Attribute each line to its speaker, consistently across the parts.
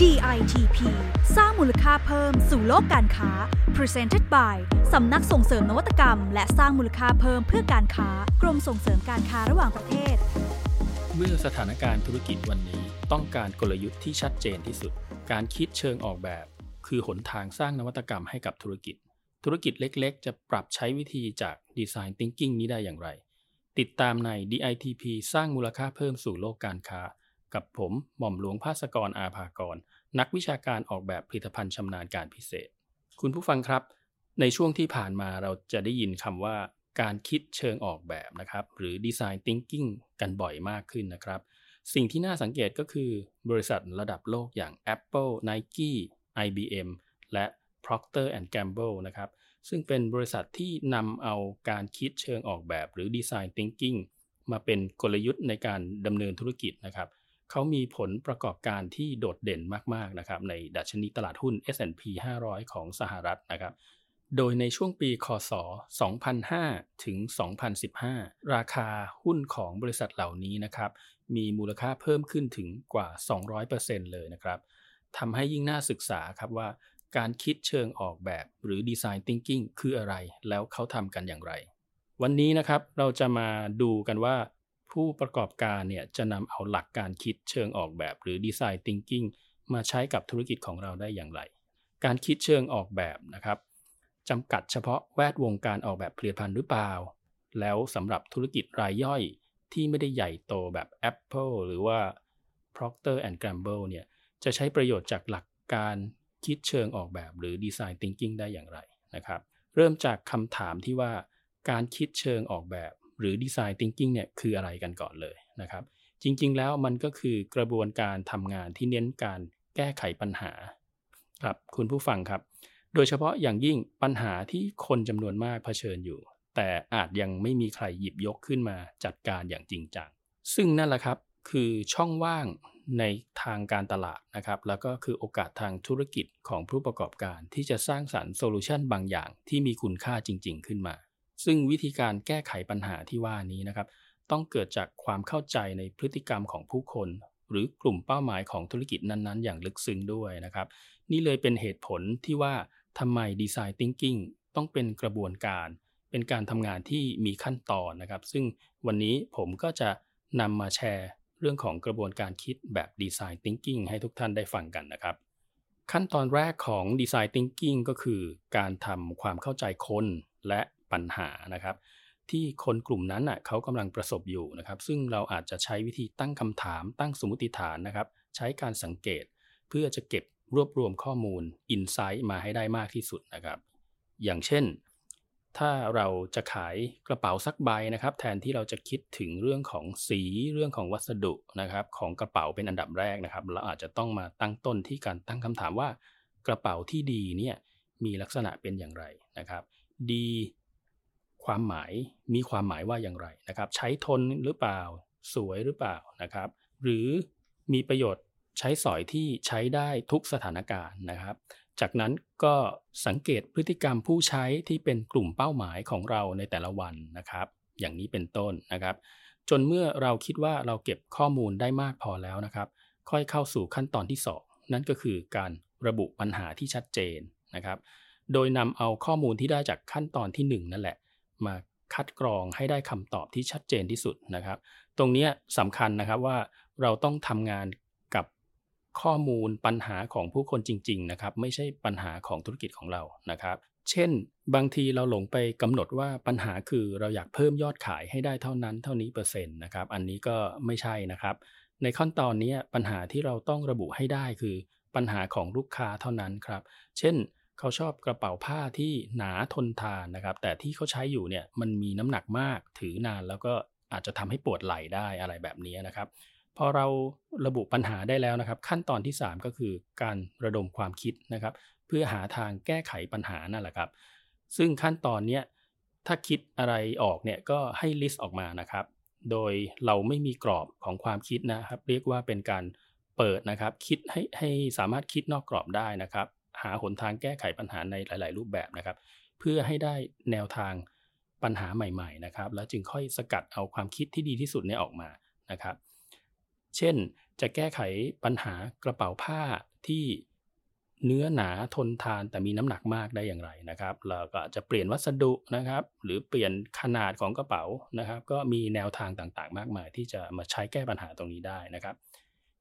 Speaker 1: DITP สร้างมูลค่าเพิ่มสู่โลกการค้า Presented by สำนักส่งเสริมนวัตกรรม และสร้างมูลค่าเพิ่มเพื่อการค้ากรมส่งเสริมการค้าระหว่างประเทศ
Speaker 2: เมื่อสถานการณ์ธุรกิจวันนี้ต้องการกลยุทธ์ที่ชัดเจนที่สุด การคิดเชิงออกแบบ คือหนทางสร้างนวัตกรรมให้กับธุรกิจ ธุรกิจเล็กๆ จะปรับใช้วิธีจาก Design Thinking นี้ได้อย่างไร ติดตามใน DITP สร้างมูลค่าเพิ่มสู่โลกการค้า กับผมหม่อมหลวงภาสกรอาภากร นักวิชาการออกแบบผลิตภัณฑ์ชำนาญการพิเศษ คุณผู้ฟังครับ ในช่วงที่ผ่านมาเราจะได้ยินคำว่าการคิดเชิงออกแบบนะครับ หรือ Design Thinking กันบ่อยมากขึ้นนะครับ สิ่งที่น่าสังเกตก็คือบริษัทระดับโลกอย่าง Apple, Nike, IBM และ Procter Gamble นะครับ ซึ่งเป็นบริษัทที่นำเอาการคิดเชิงออกแบบหรือ Design Thinking มาเป็นกลยุทธ์ในการดำเนินธุรกิจนะครับ เขามีผลประกอบการที่โดดเด่นมาก ๆ นะครับ ในดัชนีตลาดหุ้น S&P 500 ของสหรัฐนะครับ โดยในช่วงปี คศ 2005 ถึง 2015 ราคาหุ้นของบริษัทเหล่านี้นะครับ มีมูลค่าเพิ่มขึ้นถึงกว่า 200%เลยนะครับทำให้ยิ่งน่าศึกษาครับว่าการคิดเชิงออกแบบหรือ Design Thinking คืออะไร แล้วเขาทำกันอย่างไร วันนี้นะครับเราจะมาดูกันว่า ผู้ประกอบการเนี่ยจะนำเอาหลักการคิดเชิงออกแบบ หรือ Design Thinking มาใช้กับธุรกิจของเราได้อย่างไร การคิดเชิงออกแบบนะครับจำกัดเฉพาะแวดวงการออกแบบผลิตภัณฑ์หรือเปล่า แล้วสำหรับธุรกิจรายย่อยที่ไม่ได้ใหญ่โตแบบ Apple หรือว่า Procter Gamble เนี่ยจะใช้ประโยชน์จากหลักการคิดเชิงออกแบบหรือ Design Thinking ได้อย่างไรนะครับ เริ่มจากคำถามที่ว่าการคิดเชิงออกแบบ หรือ Design Thinking เนี่ยคืออะไรกันก่อนเลยนะครับ จริง ๆ แล้วมันก็คือกระบวนการทำงานที่เน้นการแก้ไขปัญหาครับคุณผู้ฟังครับ โดยเฉพาะอย่างยิ่งปัญหาที่คนจำนวนมากเผชิญอยู่ แต่อาจยังไม่มีใครหยิบยกขึ้นมาจัดการอย่างจริงจังซึ่งนั่นแหละครับคือช่องว่างในทางการตลาดนะครับ แล้วก็คือโอกาสทางธุรกิจของผู้ประกอบการที่จะสร้างสรรค์โซลูชันบางอย่างที่มีคุณค่าจริง ๆ ขึ้นมา ซึ่งวิธีการแก้ไขปัญหาที่ว่านี้นะครับ ต้องเกิดจากความเข้าใจในพฤติกรรมของผู้คน หรือกลุ่มเป้าหมายของธุรกิจนั้นๆ อย่างลึกซึ้งด้วยนะครับ นี่เลยเป็นเหตุผลที่ว่าทำไม Design Thinking ต้องเป็นกระบวนการ เป็นการทำงานที่มีขั้นตอนนะครับ ซึ่งวันนี้ผมก็จะนำมาแชร์เรื่องของกระบวนการคิดแบบ Design Thinking ให้ทุกท่านได้ฟังกันนะครับ ขั้นตอนแรกของ Design Thinking ก็คือ การทำความเข้าใจคนและ ปัญหานะครับ ที่คนกลุ่มนั้นอะเขากำลังประสบอยู่นะครับ ซึ่งเราอาจจะใช้วิธีตั้งคำถามตั้งสมมติฐานนะครับ ใช้การสังเกต เพื่อจะเก็บรวบรวมข้อมูล Insight มาให้ได้มากที่สุดนะครับ อย่างเช่น ถ้าเราจะขายกระเป๋าสักใบนะครับ แทนที่เราจะคิดถึงเรื่องของสีเรื่องของวัสดุนะครับ ของกระเป๋าเป็นอันดับแรกนะครับเราอาจจะต้องมาตั้งต้นที่การตั้งคำถามว่ากระเป๋าที่ดีเนี่ยมีลักษณะเป็นอย่างไรนะครับ ดี ความหมายมีความหมายว่าอย่างไรนะครับ ใช้ทนหรือเปล่า สวยหรือเปล่านะครับ หรือมีประโยชน์ใช้สอยที่ใช้ได้ทุกสถานการณ์นะครับ จากนั้นก็สังเกตพฤติกรรมผู้ใช้ที่เป็นกลุ่มเป้าหมายของเราในแต่ละวันนะครับ อย่างนี้เป็นต้นนะครับ จนเมื่อเราคิดว่าเราเก็บข้อมูลได้มากพอแล้วนะครับ ค่อยเข้าสู่ขั้นตอนที่ 2 นั่นก็คือการระบุปัญหาที่ชัดเจนนะครับ โดยนำเอาข้อมูลที่ได้จากขั้นตอนที่ 1 นั่นแหละ มาคัดกรองให้ได้คำตอบที่ชัดเจนที่สุดนะครับ ตรงนี้สำคัญนะครับว่าเราต้องทำงานกับข้อมูลปัญหาของผู้คนจริง ๆ นะครับ ไม่ใช่ปัญหาของธุรกิจของเรานะครับ เช่น บางทีเราหลงไปกำหนดว่าปัญหาคือเราอยากเพิ่มยอดขายให้ได้เท่านั้น เท่านี้เปอร์เซ็นต์นะครับ อันนี้ก็ไม่ใช่นะครับ ในขั้นตอนนี้ปัญหาที่เราต้องระบุให้ได้คือปัญหาของลูกค้าเท่านั้นครับ เช่น เขาชอบกระเป๋าผ้าที่หนาทนทานนะครับ แต่ที่เขาใช้อยู่เนี่ยมันมีน้ำหนักมากถือนานแล้วก็อาจจะทำให้ปวดไหล่ได้อะไรแบบนี้นะครับ พอเราระบุปัญหาได้แล้วนะครับ ขั้นตอนที่ 3 ก็คือการระดมความคิดนะครับ เพื่อหาทางแก้ไขปัญหานั่นแหละครับ ซึ่งขั้นตอนเนี้ยถ้าคิดอะไรออกเนี่ยก็ให้ลิสต์ออกมานะครับ โดยเราไม่มีกรอบของความคิดนะครับ เรียกว่าเป็นการเปิดนะครับ คิดให้ให้สามารถคิดนอกกรอบได้นะครับ หาหนทางแก้ไขปัญหาในหลาย ๆ รูปแบบนะครับ เพื่อให้ได้แนวทางปัญหาใหม่ ๆ นะครับ แล้วจึงค่อยสกัดเอาความคิดที่ดีที่สุดเนี่ยออกมานะครับ เช่นจะแก้ไขปัญหากระเป๋าผ้าที่เนื้อหนาทนทานแต่มีน้ำหนักมากได้อย่างไรนะครับเราก็จะเปลี่ยนวัสดุนะครับ หรือเปลี่ยนขนาดของกระเป๋านะครับ ก็มีแนวทางต่างๆ มากมาย ที่จะมาใช้แก้ปัญหาตรงนี้ได้นะครับ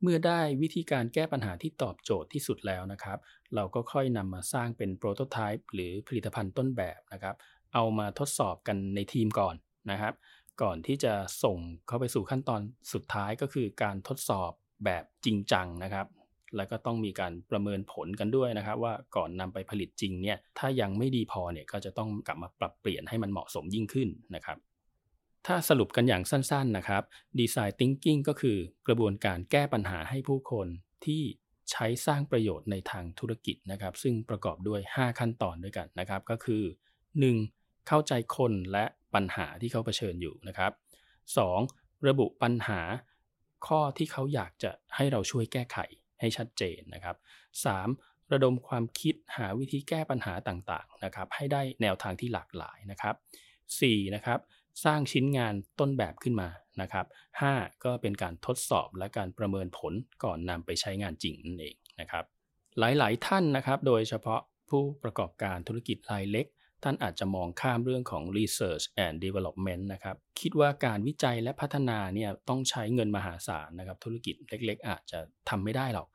Speaker 2: เมื่อได้วิธีการแก้ปัญหาที่ตอบโจทย์ที่สุดแล้วนะครับ เราก็ค่อยนำมาสร้างเป็นโปรโตไทป์หรือผลิตภัณฑ์ต้นแบบนะครับ เอามาทดสอบกันในทีมก่อนนะครับ ก่อนที่จะส่งเข้าไปสู่ขั้นตอนสุดท้ายก็คือการทดสอบแบบจริงจังนะครับ แล้วก็ต้องมีการประเมินผลกันด้วยนะครับ ว่าก่อนนำไปผลิตจริงเนี่ยถ้ายังไม่ดีพอเนี่ยก็จะต้องกลับมาปรับเปลี่ยนให้มันเหมาะสมยิ่งขึ้นนะครับ ถ้าสรุปกันอย่างสั้นๆนะครับ Design Thinking ก็คือกระบวนการแก้ปัญหาให้ผู้คนที่ใช้สร้างประโยชน์ในทางธุรกิจนะครับ ซึ่งประกอบด้วย 5 ขั้นตอนด้วยกันนะครับ ก็คือ 1. เข้าใจคนและปัญหาที่เขาเผชิญอยู่นะครับ 2. ระบุปัญหาข้อที่เขาอยากจะให้เราช่วยแก้ไขให้ชัดเจนนะครับ 3. ระดมความคิดหาวิธีแก้ปัญหาต่างๆนะครับ ให้ได้แนวทางที่หลากหลายนะครับ 4. นะครับ สร้างชิ้นงานต้นแบบขึ้นมานะครับ 5. ก็เป็นการทดสอบและการประเมินผลก่อนนำไปใช้งานจริงนั่นเองนะครับ หลายๆ ท่านนะครับ โดยเฉพาะผู้ประกอบการธุรกิจรายเล็ก ท่านอาจจะมองข้ามเรื่องของ research and development นะครับ คิดว่าการวิจัยและพัฒนาเนี่ยต้องใช้เงินมหาศาลนะครับ ธุรกิจเล็ก ๆ อาจจะทำไม่ได้หรอก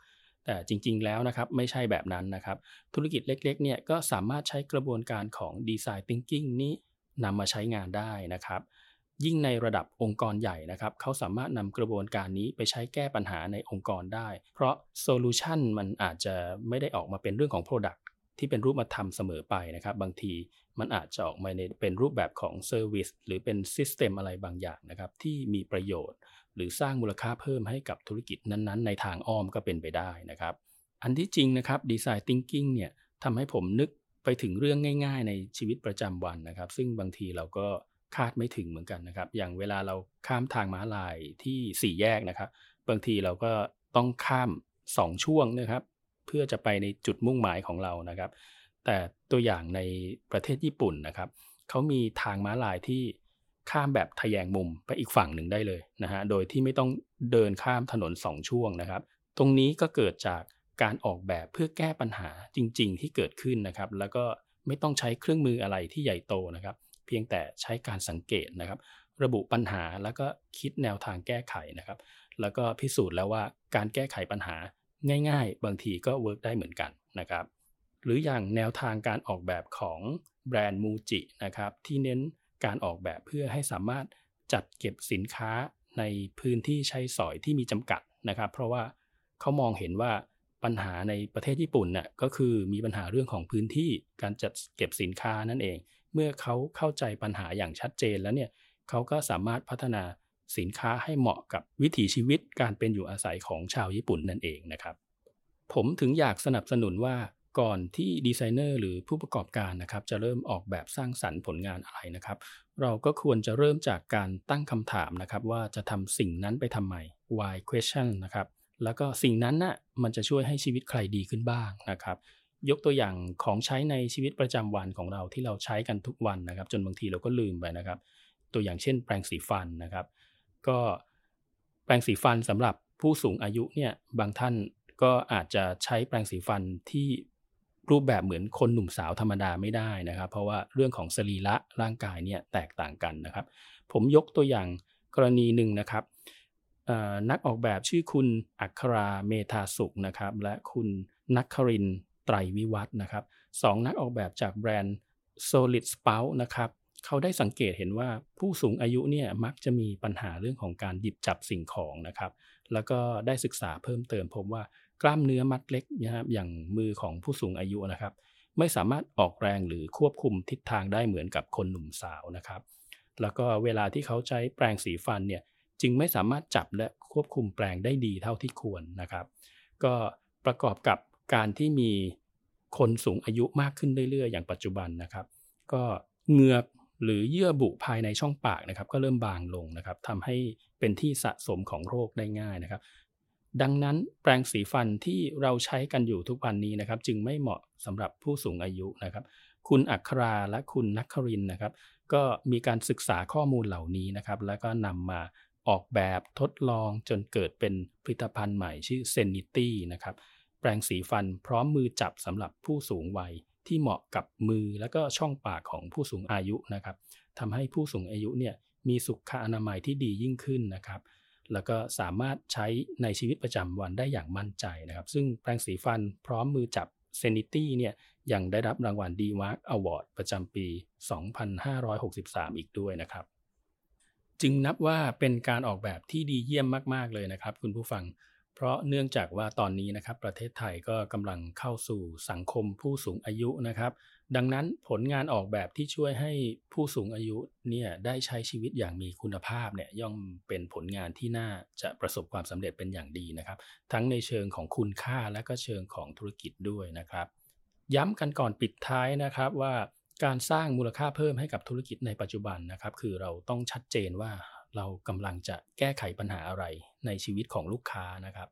Speaker 2: แต่จริง ๆ แล้วนะครับไม่ใช่แบบนั้นนะครับ ธุรกิจเล็ก ๆ เนี่ยก็สามารถใช้กระบวนการของ design thinking นี้ นำมาใช้งานได้นะครับ ยิ่งในระดับองค์กรใหญ่นะครับเขาสามารถนำกระบวนการนี้ไปใช้แก้ปัญหาในองค์กรได้ เพราะโซลูชันมันอาจจะไม่ได้ออกมาเป็นเรื่องของ Product ที่เป็นรูปธรรมเสมอไปนะครับ บางทีมันอาจจะออกมาในเป็นรูปแบบของ Service หรือเป็น System อะไรบางอย่างนะครับ ที่มีประโยชน์ หรือสร้างมูลค่าเพิ่มให้กับธุรกิจนั้นๆ ในทางอ้อมก็เป็นไปได้นะครับ อันที่จริงนะครับ Design Thinking เนี่ยทำให้ผมนึก ไปถึงเรื่องง่าย ๆ ในชีวิตประจำวันนะครับ ซึ่งบางทีเราก็คาดไม่ถึงเหมือนกันนะครับ อย่างเวลาเราข้ามทางม้าลายที่สี่แยกนะครับ บางทีเราก็ต้องข้าม 2 ช่วงนะครับ เพื่อจะไปในจุดมุ่งหมายของเรานะครับ แต่ตัวอย่างในประเทศญี่ปุ่นนะครับเขามีทางม้าลายที่ข้ามแบบทะแยงมุมไปอีกฝั่งหนึ่งได้เลยนะฮะ โดยที่ไม่ต้องเดินข้ามถนน 2 ช่วงนะครับ ตรงนี้ก็เกิดจาก การออกแบบเพื่อแก้ปัญหาจริง ๆ ที่เกิดขึ้นนะครับ แล้วก็ไม่ต้องใช้เครื่องมืออะไรที่ใหญ่โตนะครับ เพียงแต่ใช้การสังเกตนะครับ ระบุปัญหาแล้วก็คิดแนวทางแก้ไขนะครับ แล้วก็พิสูจน์แล้วว่าการแก้ไขปัญหาง่าย ๆ บางทีก็ work ได้เหมือนกันนะครับ หรืออย่างแนวทางการออกแบบของแบรนด์มูจินะครับที่เน้นการออกแบบเพื่อให้สามารถจัดเก็บสินค้าในพื้นที่ใช้สอยที่มีจำกัดนะครับ เพราะว่าเขามองเห็นว่า ปัญหาในประเทศญี่ปุ่นน่ะก็คือมีปัญหาเรื่องของพื้นที่การจัดเก็บสินค้านั่นเอง เมื่อเขาเข้าใจปัญหาอย่างชัดเจนแล้วเนี่ยเขาก็สามารถพัฒนาสินค้าให้เหมาะกับวิถีชีวิตการเป็นอยู่อาศัยของชาวญี่ปุ่นนั่นเองนะครับ ผมถึงอยากสนับสนุนว่าก่อนที่ดีไซเนอร์หรือผู้ประกอบการนะครับจะเริ่มออกแบบสร้างสรรค์ผลงานอะไรนะครับ เราก็ควรจะเริ่มจากการตั้งคำถามนะครับว่าจะทำสิ่งนั้นไปทำไม why question นะครับ แล้วก็สิ่งนั้นนะ่ะมันจะช่วยให้ชีวิตใครดีขึ้นบ้างนะครับ ยกตัวอย่างของใช้ในชีวิตประจำวันของเราที่เราใช้กันทุกวันนะครับ จนบางทีเราก็ลืมไปนะครับ ตัวอย่างเช่น แปรงสีฟันนะครับ ก็แปรงสีฟันสำหรับผู้สูงอายุเนี่ยบางท่านก็อาจจะใช้แปรงสีฟันที่รูปแบบเหมือนคนหนุ่มสาวธรรมดาไม่ได้นะครับ เพราะว่าเรื่องของสรีระร่างกายเนี่ยแตกต่างกันนะครับ ผมยกตัวอย่างกรณีหนึ่งนะครับ นักออกแบบชื่อคุณอัคราเมธาสุขนะครับ และคุณนักครินไตรวิวัฒนะครับสองนักออกแบบจากแบรนด์ Solid Spout นะครับเขาได้สังเกตเห็นว่าผู้สูงอายุเนี่ยมักจะมีปัญหาเรื่องของการหยิบจับสิ่งของนะครับ แล้วก็ได้ศึกษาเพิ่มเติมพบว่ากล้ามเนื้อมัดเล็กนะครับอย่างมือของผู้สูงอายุนะครับ ไม่สามารถออกแรงหรือควบคุมทิศทางได้เหมือนกับคนหนุ่มสาวนะครับ แล้วก็เวลาที่เขาใช้แปรงสีฟันเนี่ย จึงไม่สามารถจับและควบคุมแปลงได้ดีเท่าที่ควรนะครับ ก็ประกอบกับการที่มีคนสูงอายุมากขึ้นเรื่อยๆ อย่างปัจจุบันนะครับ ก็เหงือกหรือเยื่อบุภายในช่องปากนะครับ ก็เริ่มบางลงนะครับทำให้เป็นที่สะสมของโรคได้ง่ายนะครับ ดังนั้นแปรงสีฟันที่เราใช้กันอยู่ทุกวันนี้นะครับ จึงไม่เหมาะสำหรับผู้สูงอายุนะครับ คุณอัคราและคุณนักครินนะครับ ก็มีการศึกษาข้อมูลเหล่านี้นะครับ แล้วก็นำมา ออกแบบทดลองจนเกิดเป็นผลิตภัณฑ์ใหม่ชื่อ Zenity นะครับ แปรงสีฟันพร้อมมือจับสำหรับผู้สูงวัยที่เหมาะกับมือและก็ช่องปากของผู้สูงอายุนะครับทำให้ผู้สูงอายุเนี่ยมีสุขอนามัยที่ดียิ่งขึ้นนะครับ แล้วก็สามารถใช้ในชีวิตประจำวันได้อย่างมั่นใจนะครับ ซึ่งแปรงสีฟันพร้อมมือจับ Zenity เนี่ยยังได้รับรางวัล d w a r k Award ประจำปี 2563 อีกด้วยนะครับ จึงนับว่าเป็นการออกแบบที่ดีเยี่ยมมากๆเลยนะครับ คุณผู้ฟัง เพราะเนื่องจากว่าตอนนี้นะครับ ประเทศไทยก็กำลังเข้าสู่สังคมผู้สูงอายุนะครับ ดังนั้นผลงานออกแบบที่ช่วยให้ผู้สูงอายุเนี่ยได้ใช้ชีวิตอย่างมีคุณภาพเนี่ยย่อมเป็นผลงานที่น่าจะประสบความสำเร็จเป็นอย่างดีนะครับ ทั้งในเชิงของคุณค่าและก็เชิงของธุรกิจด้วยนะครับ ย้ำกันก่อนปิดท้ายนะครับว่า การสร้างมูลค่าเพิ่มให้กับธุรกิจในปัจจุบันนะครับ คือเราต้องชัดเจนว่าเรากำลังจะแก้ไขปัญหาอะไรในชีวิตของลูกค้านะครับ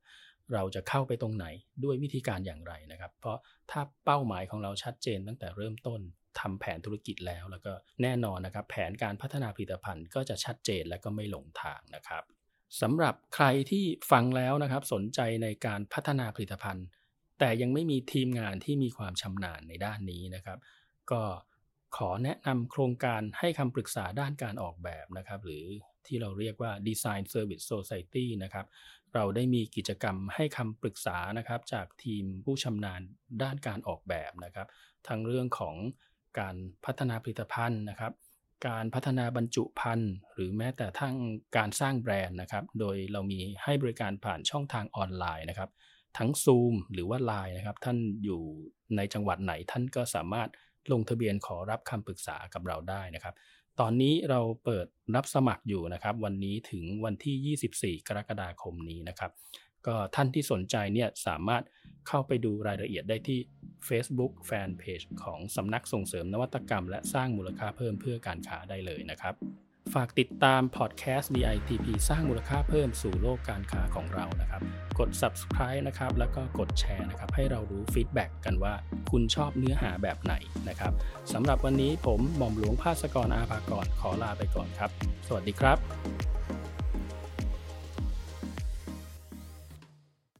Speaker 2: เราจะเข้าไปตรงไหนด้วยวิธีการอย่างไรนะครับ เพราะถ้าเป้าหมายของเราชัดเจนตั้งแต่เริ่มต้นทำแผนธุรกิจแล้ว แล้วก็แน่นอนนะครับ แผนการพัฒนาผลิตภัณฑ์ก็จะชัดเจนและก็ไม่หลงทางนะครับสำหรับใครที่ฟังแล้วนะครับ สนใจในการพัฒนาผลิตภัณฑ์ แต่ยังไม่มีทีมงานที่มีความชำนาญในด้านนี้นะครับ ก็ ขอแนะนำโครงการให้คำปรึกษาด้านการออกแบบนะครับ หรือที่เราเรียกว่า Design Service Society นะครับ เราได้มีกิจกรรมให้คำปรึกษานะครับ จากทีมผู้ชำนาญด้านการออกแบบนะครับ ทั้งเรื่องของการพัฒนาผลิตภัณฑ์นะครับ การพัฒนาบรรจุภัณฑ์หรือแม้แต่ทั้งการสร้างแบรนด์นะครับ โดยเรามีให้บริการผ่านช่องทางออนไลน์นะครับ ทั้ง Zoom หรือว่า Line นะครับ ท่านอยู่ในจังหวัดไหนท่านก็สามารถ ลงทะเบียนขอรับคำปรึกษากับเราได้นะครับ ตอนนี้เราเปิดรับสมัครอยู่นะครับ วันนี้ถึงวันที่ 24 กรกฎาคมนี้นะครับ ก็ท่านที่สนใจเนี่ยสามารถเข้าไปดูรายละเอียดได้ที่ Facebook Fanpage ของสำนักส่งเสริมนวัตกรรม และสร้างมูลค่าเพิ่มเพื่อการค้าได้เลยนะครับ ฝากติดตามพอดแคสต์ DITP สร้างมูลค่าเพิ่มสู่โลกการค้าของเรานะครับ กด subscribe นะครับ แล้วก็กดแชร์นะครับ ให้เรารู้ feedback กันว่าคุณชอบเนื้อหาแบบไหนนะครับสำหรับวันนี้ผมหม่อมหลวงภาสกรอาภากรขอลาไปก่อนครับ สวัสดีครับ